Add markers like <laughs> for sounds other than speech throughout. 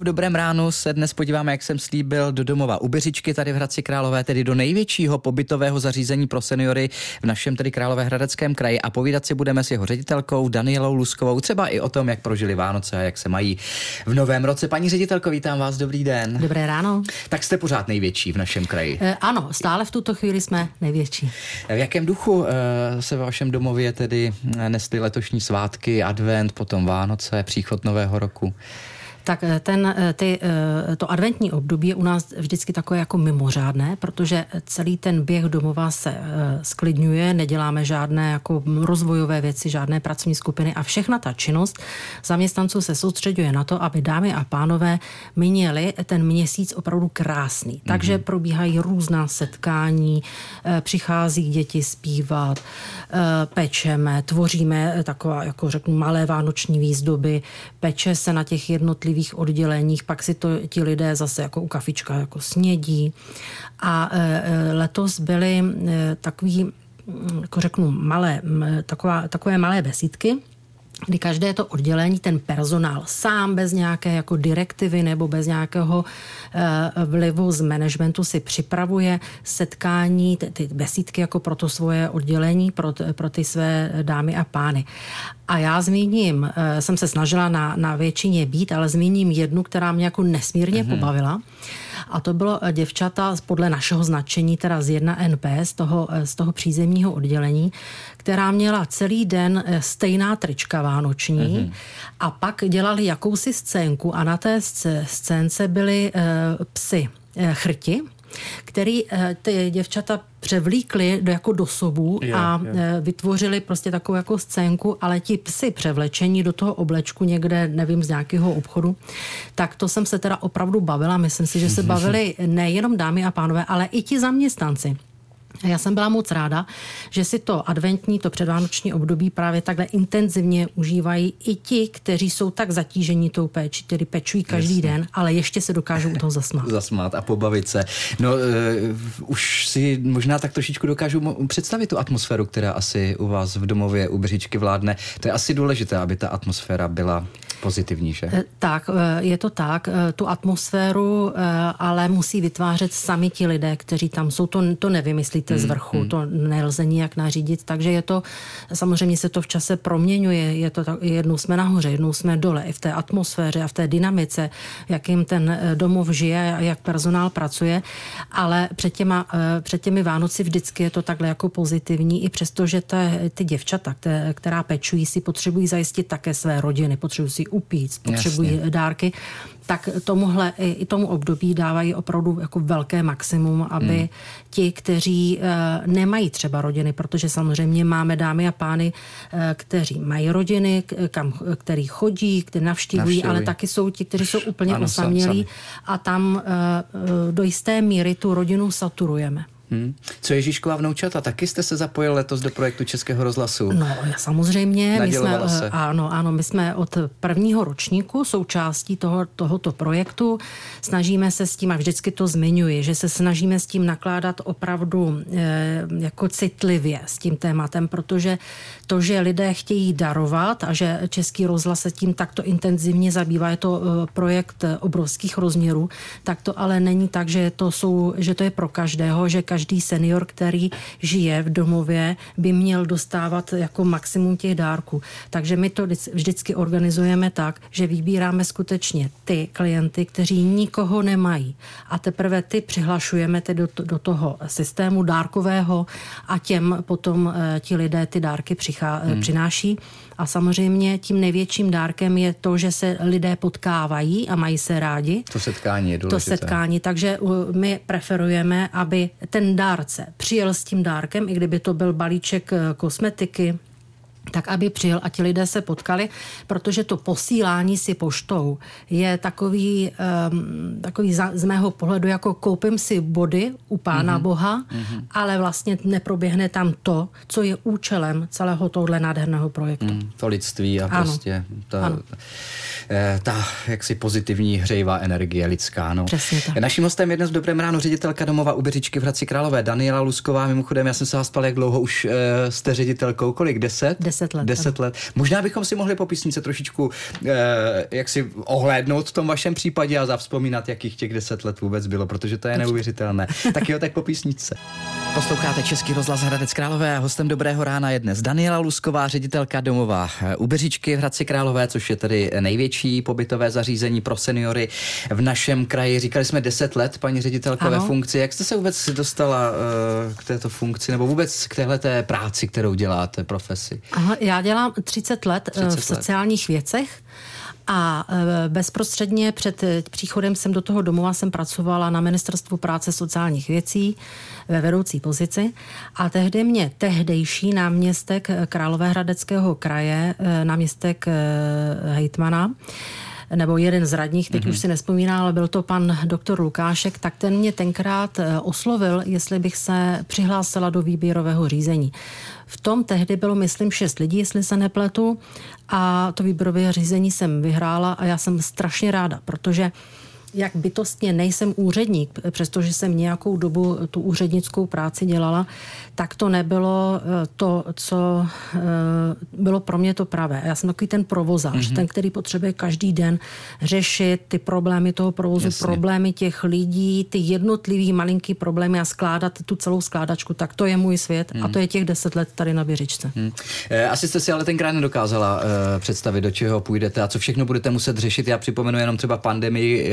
V dobrém ránu se dnes podíváme, jak jsem slíbil, do domova u Beřičky tady v Hradci Králové, tedy do největšího pobytového zařízení pro seniory v našem tedy Královéhradeckém kraji a povídat si budeme s jeho ředitelkou Danielou Luskovou, třeba i o tom, jak prožili Vánoce a jak se mají v novém roce. Paní ředitelko, vítám vás, dobrý den. Dobré ráno. Tak jste pořád největší v našem kraji. E, ano, stále v tuto chvíli jsme největší. V jakém duchu e, se ve vašem domově tedy nesly letošní svátky, advent, potom Vánoce, příchod nového roku? Tak eh, ten, eh, ty, eh, to adventní období je u nás vždycky takové jako mimořádné, protože celý ten běh domova se sklidňuje, neděláme žádné jako rozvojové věci, žádné pracovní skupiny a všechna ta činnost zaměstnanců se soustředuje na to, aby dámy a pánové měli ten měsíc opravdu krásný. Mm-hmm. Takže probíhají různá setkání, přichází děti zpívat, pečeme, tvoříme taková, jako řeknu, malé vánoční výzdoby, peče se na těch jednotlivých jednotlivých odděleních, pak si to ti lidé zase jako u kafička jako snědí. A e, e, letos byly e, takový, jako řeknu, malé, taková, takové malé besídky, kdy každé to oddělení, ten personál sám bez nějaké jako direktivy nebo bez nějakého vlivu z managementu si připravuje setkání, ty, ty besídky jako pro to svoje oddělení, pro, pro ty své dámy a pány. A já zmíním, eh, jsem se snažila na, na většině být, ale zmíním jednu, která mě jako nesmírně mm-hmm. pobavila. A to bylo eh, děvčata podle našeho značení, teda z 1NP, z toho, eh, z toho přízemního oddělení, která měla celý den stejná trička vánoční mm-hmm. a pak dělali jakousi scénku a na té scénce byly uh, psy chrti, který eh, ty děvčata převlíkli do, jako do sobů je, a je. Eh, vytvořili prostě takovou jako scénku, ale ti psy převlečení do toho oblečku někde, nevím, z nějakého obchodu, tak to jsem se teda opravdu bavila. Myslím si, že se <laughs> bavili nejenom dámy a pánové, ale i ti zaměstnanci. Já jsem byla moc ráda, že si to adventní, to předvánoční období právě takhle intenzivně užívají i ti, kteří jsou tak zatížení tou péči, tedy pečují každý Jasně. den, ale ještě se dokážou u toho zasmát. <laughs> zasmát a pobavit se. No, uh, už si možná tak trošičku dokážu představit tu atmosféru, která asi u vás v domově u Břičky vládne. To je asi důležité, aby ta atmosféra byla pozitivní, že? Eh, tak, eh, je to tak. Eh, tu atmosféru ale musí vytvářet sami ti lidé, kteří tam jsou. To, to nevymyslíte hmm, z vrchu, hmm. to nelze nijak nařídit, takže je to, samozřejmě se to v čase proměňuje. Je to tak, jednou jsme nahoře, jednou jsme dole. I v té atmosféře a v té dynamice, jakým ten domov žije a jak personál pracuje. Ale před, těma, před těmi Vánoci vždycky je to takhle jako pozitivní, i přesto, že te, ty děvčata, které, která pečují, si potřebují zajistit také své rodiny, potřebují si upít, potřebují Jasně. dárky, tak tomuhle i tomu období dávají opravdu jako velké maximum, aby hmm. ti, kteří uh, nemají třeba rodiny, protože samozřejmě máme dámy a pány, uh, kteří mají rodiny, kam, který chodí, kteří navštívují, navštívují, ale taky jsou ti, kteří jsou úplně ano, osamělí a tam uh, do jisté míry tu rodinu saturujeme. Hmm. Co Ježíšková vnoučata, taky jste se zapojil letos do projektu Českého rozhlasu? No, samozřejmě. My jsme, se. Ano, ano, my jsme od prvního ročníku součástí toho, tohoto projektu. Snažíme se s tím, a vždycky to zmiňuji, že se snažíme s tím nakládat opravdu e, jako citlivě s tím tématem, protože to, že lidé chtějí darovat a že Český rozhlas se tím takto intenzivně zabývá, je to e, projekt obrovských rozměrů, tak to ale není tak, že to, jsou, že to je pro každého, že každý každý senior, který žije v domově, by měl dostávat jako maximum těch dárků. Takže my to vždycky organizujeme tak, že vybíráme skutečně ty klienty, kteří nikoho nemají. A teprve ty přihlašujeme tedy do, do toho systému dárkového a těm potom eh, ti lidé ty dárky přichá, hmm. přináší. A samozřejmě tím největším dárkem je to, že se lidé potkávají a mají se rádi. To setkání je důležité. To setkání, takže my preferujeme, aby ten dárce přijel s tím dárkem, i kdyby to byl balíček eh, kosmetiky, tak aby přijel a ti lidé se potkali, protože to posílání si poštou je takový, um, takový za, z mého pohledu jako koupím si body u Pána mm-hmm. Boha, mm-hmm. ale vlastně neproběhne tam to, co je účelem celého tohle nádherného projektu. Mm, to lidství a ano. prostě ta, ano. Eh, ta jaksi pozitivní hřejivá energie lidská. No. Přesně tak. Naším hostem je dnes v Dobrém ráno ředitelka domova u Beřičky v Hradci Králové, Daniela Lusková. Mimochodem, já jsem se vás ptal, jak dlouho už uh, jste ředitelkou, kolik? Deset? Deset Deset let. Deset let. Možná bychom si mohli po písnice trošičku eh, jak si ohlédnout v tom vašem případě a zavzpomínat, jakých těch deset let vůbec bylo, protože to je neuvěřitelné. tak jo, tak po písnice. <laughs> Posloucháte Český rozhlas Hradec Králové a hostem Dobrého rána je dnes Daniela Lusková, ředitelka domova u Beřičky v Hradci Králové, což je tedy největší pobytové zařízení pro seniory v našem kraji. Říkali jsme 10 let, paní ředitelka ano. ve funkci. Jak jste se vůbec dostala uh, k této funkci nebo vůbec k téhle práci, kterou děláte, profesi? Aha, já dělám 30 let 30 v sociálních let. věcech. A e, bezprostředně před e, příchodem jsem do toho domova jsem pracovala na Ministerstvu práce sociálních věcí ve vedoucí pozici a tehdy mě tehdejší náměstek Královéhradeckého kraje, náměstek hejtmana, nebo jeden z radních, teď mm-hmm. už si nespomíná, ale byl to pan doktor Lukášek, tak ten mě tenkrát oslovil, jestli bych se přihlásila do výběrového řízení. V tom tehdy bylo, myslím, šest lidí, jestli se nepletu, a to výběrové řízení jsem vyhrála a já jsem strašně ráda, protože jak bytostně nejsem úředník, přestože jsem nějakou dobu tu úřednickou práci dělala, tak to nebylo eh, to, co eh, bylo pro mě to pravé. Já jsem takový ten provozář, mm-hmm. ten, který potřebuje každý den řešit ty problémy toho provozu, Jasně. problémy těch lidí, ty jednotlivý malinký problémy a skládat tu celou skládačku. Tak to je můj svět mm. a mhm. to je těch deset let tady na Běřičce. Mm. Asi jste si ale tenkrát nedokázala uh, představit, do čeho půjdete a co všechno budete muset řešit. Já připomenu jenom třeba pandemii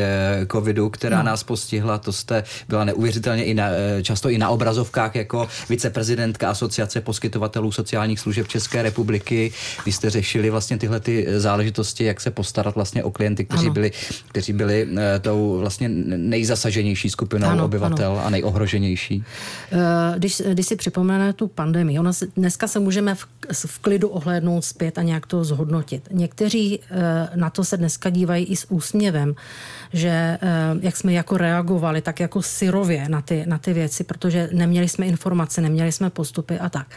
covidu, která no. nás postihla. To jste byla neuvěřitelně i na, často i na obrazovkách jako vice prezidentka Asociace poskytovatelů sociálních služeb České republiky, kdy jste řešili vlastně tyhle ty záležitosti, jak se postarat vlastně o klienty, kteří ano. byli, kteří byli uh, tou vlastně nejzasaženější skupinou ano, obyvatel ano. a nejohroženější. Když, když si připomeneme tu pandemii, ona dneska se můžeme v, v klidu ohlédnout zpět a nějak to zhodnotit. Někteří uh, na to se dneska dívají i s úsměvem, že jak jsme jako reagovali, tak jako syrově na ty, na ty věci, protože neměli jsme informace, neměli měli jsme postupy a tak.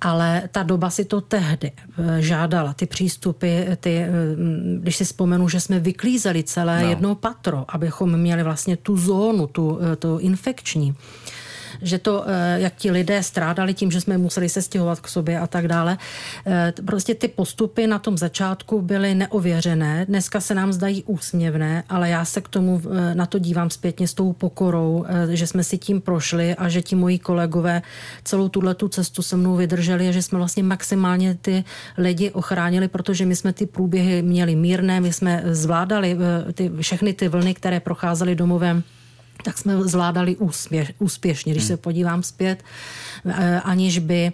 Ale ta doba si to tehdy eh, žádala, ty přístupy, ty, eh, když si vzpomenu, že jsme vyklízeli celé no. jedno patro, abychom měli vlastně tu zónu, tu, eh, tu infekční že to, eh, jak ti lidé strádali tím, že jsme museli se stěhovat k sobě a tak dále. Eh, prostě ty postupy na tom začátku byly neověřené. Dneska se nám zdají úsměvné, ale já se k tomu eh, na to dívám zpětně s tou pokorou, že jsme si tím prošli a že ti moji kolegové celou tuhle tu cestu se mnou vydrželi a že jsme vlastně maximálně ty lidi ochránili, protože my jsme ty průběhy měli mírné, my jsme zvládali ty, všechny ty vlny, které procházely domovem tak jsme zvládali úspěš, úspěšně, když hmm. se podívám zpět, eh, aniž by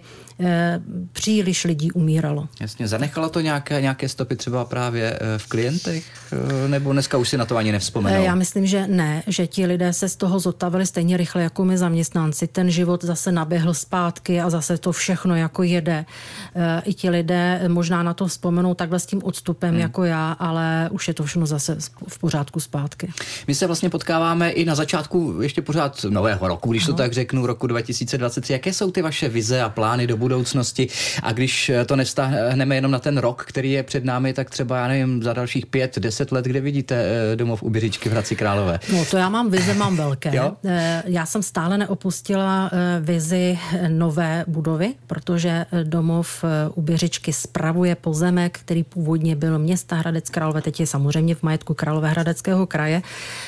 příliš lidí umíralo. Jasně, zanechalo to nějaké, nějaké stopy třeba právě eh, v klientech, eh, nebo dneska už si na to ani nevzpomenou? Já myslím, že ne, že ti lidé se z toho zotavili stejně rychle jako my zaměstnanci. Ten život zase naběhl zpátky a zase to všechno jako jede. I ti lidé možná na to vzpomenou takhle s tím odstupem hmm. jako já, ale už je to všechno zase v pořádku zpátky. My se vlastně potkáváme i na začátku ještě pořád nového roku, když ano. to tak řeknu, roku 2023. Jaké jsou ty vaše vize a plány do budoucnosti. A když to nevstáhneme jenom na ten rok, který je před námi, tak třeba, já nevím, za dalších pět, deset let, kde vidíte eh, domov u Běřičky v Hradci Králové? No to já mám vize, mám velké. jo? Eh, já jsem stále neopustila eh, vizi nové budovy, protože domov u Běřičky spravuje pozemek, který původně byl města Hradec Králové, teď je samozřejmě v majetku Královéhradeckého kraje,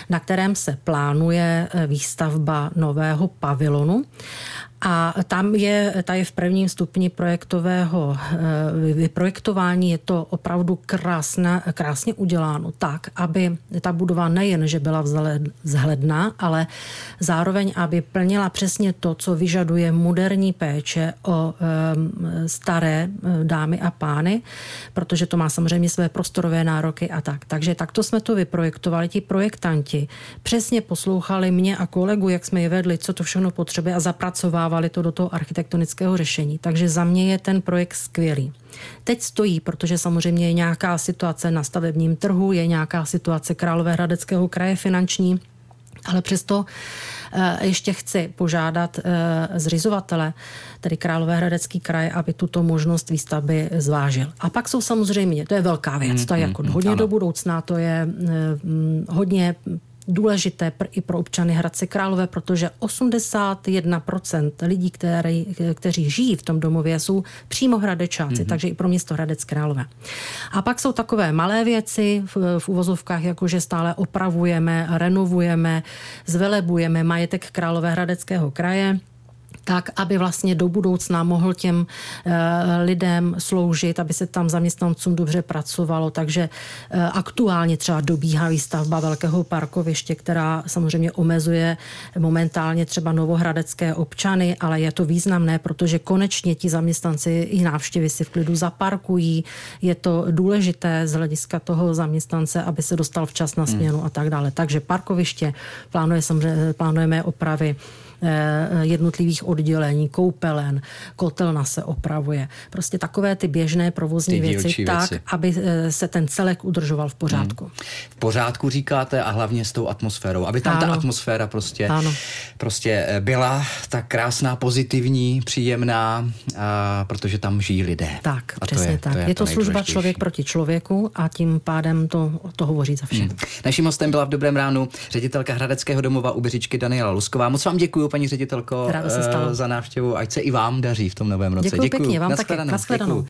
na kterém se plánuje výstavba nového pavilonu. A tam je, ta je v prvním stupni projektového eh, vyprojektování. Je to opravdu krásna, krásně uděláno tak, aby ta budova nejen, že byla vzhledná, ale zároveň, aby plnila přesně to, co vyžaduje moderní péče o eh, staré eh, dámy a pány, protože to má samozřejmě své prostorové nároky a tak. Takže takto jsme to vyprojektovali. Ti projektanti přesně poslouchali mě a kolegu, jak jsme je vedli, co to všechno potřebuje a zapracovali zapracovávali to do toho architektonického řešení. Takže za mě je ten projekt skvělý. Teď stojí, protože samozřejmě je nějaká situace na stavebním trhu, je nějaká situace Královéhradeckého kraje finanční, ale přesto eh, ještě chci požádat eh, zřizovatele, tedy Královéhradecký kraj, aby tuto možnost výstavby zvážil. A pak jsou samozřejmě, to je velká věc, to je mm, jako mm, hodně ano. do budoucna, to je eh, hodně důležité i pro občany Hradce Králové, protože 81% lidí, který, kteří žijí v tom domově, jsou přímo hradečáci, mm-hmm. takže i pro město Hradec Králové. A pak jsou takové malé věci v, v uvozovkách, jako že stále opravujeme, renovujeme, zvelebujeme majetek Královéhradeckého kraje tak, aby vlastně do budoucna mohl těm e, lidem sloužit, aby se tam zaměstnancům dobře pracovalo. Takže e, aktuálně třeba dobíhá výstavba velkého parkoviště, která samozřejmě omezuje momentálně třeba novohradecké občany, ale je to významné, protože konečně ti zaměstnanci i návštěvy si v klidu zaparkují. Je to důležité z hlediska toho zaměstnance, aby se dostal včas na směnu hmm. a tak dále. Takže parkoviště plánuje, samozřejmě, plánujeme opravy Eh, jednotlivých oddělení, koupelen, kotelna se opravuje. Prostě takové ty běžné provozní ty věci, věci, tak, aby eh, se ten celek udržoval v pořádku. Hmm. V pořádku říkáte a hlavně s tou atmosférou, aby tam ano. ta atmosféra prostě, ano. prostě eh, byla tak krásná, pozitivní, příjemná, a, protože tam žijí lidé. Tak, a přesně to je, tak. To je, je to, to služba člověk proti člověku a tím pádem to, to hovoří za vše. Hmm. Naším hostem byla v Dobrém ránu ředitelka Hradeckého domova u Beřičky Daniela Lusková. Moc vám děkuji paní ředitelko, se stalo. za návštěvu. Ať se i vám daří v tom novém roce. Děkuji, děkuji. pěkně, vám taky. Nashledanou.